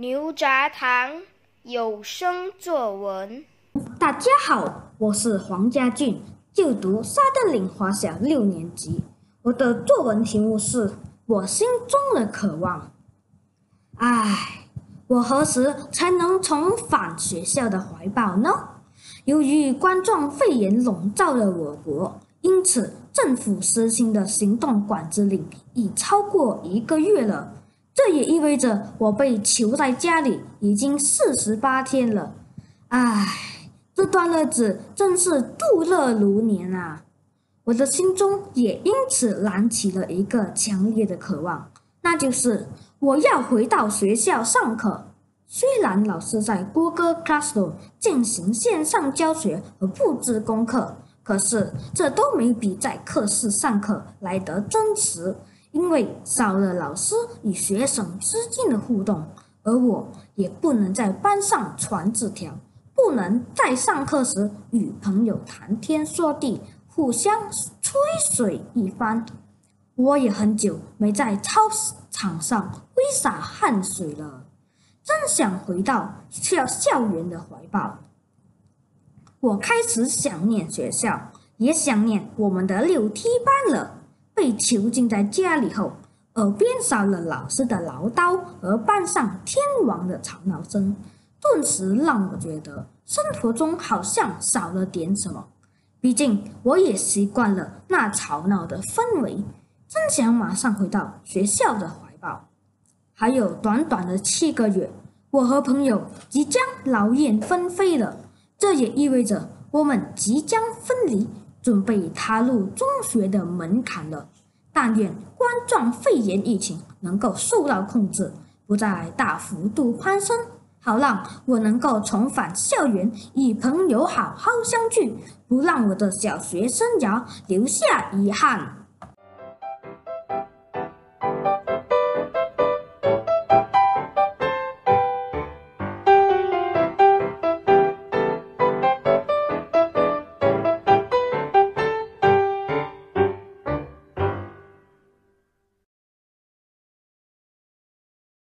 牛轧糖有声作文。大家好，我是黄家俊，就读沙德岭华小六年级。我的作文题目是《我心中的渴望》。唉，我何时才能重返学校的怀抱呢？由于冠状肺炎笼罩了我国，因此政府实行的行动管制令已超过一个月了。这也意味着我被囚在家里已经四十八天了。唉，这段日子真是度日如年啊！我的心中也因此燃起了一个强烈的渴望，那就是我要回到学校上课。虽然老师在 Google Classroom 进行线上教学和布置功课，可是这都没比在课室上课来得真实。因为少了老师与学生之间的互动，而我也不能在班上传纸条，不能在上课时与朋友谈天说地，互相吹水一番。我也很久没在操场上挥洒汗水了，真想回到校校园的怀抱。我开始想念学校，也想念我们的六 T 班了。被囚禁在家里后，耳边少了老师的唠叨，而班上天王的吵闹声，顿时让我觉得生活中好像少了点什么。毕竟我也习惯了那吵闹的氛围，真想马上回到学校的怀抱。还有短短的七个月，我和朋友即将劳燕分飞了，这也意味着我们即将分离。准备踏入中学的门槛了，但愿冠状肺炎疫情能够受到控制，不再大幅度攀升，好让我能够重返校园，与朋友好好相聚，不让我的小学生涯留下遗憾。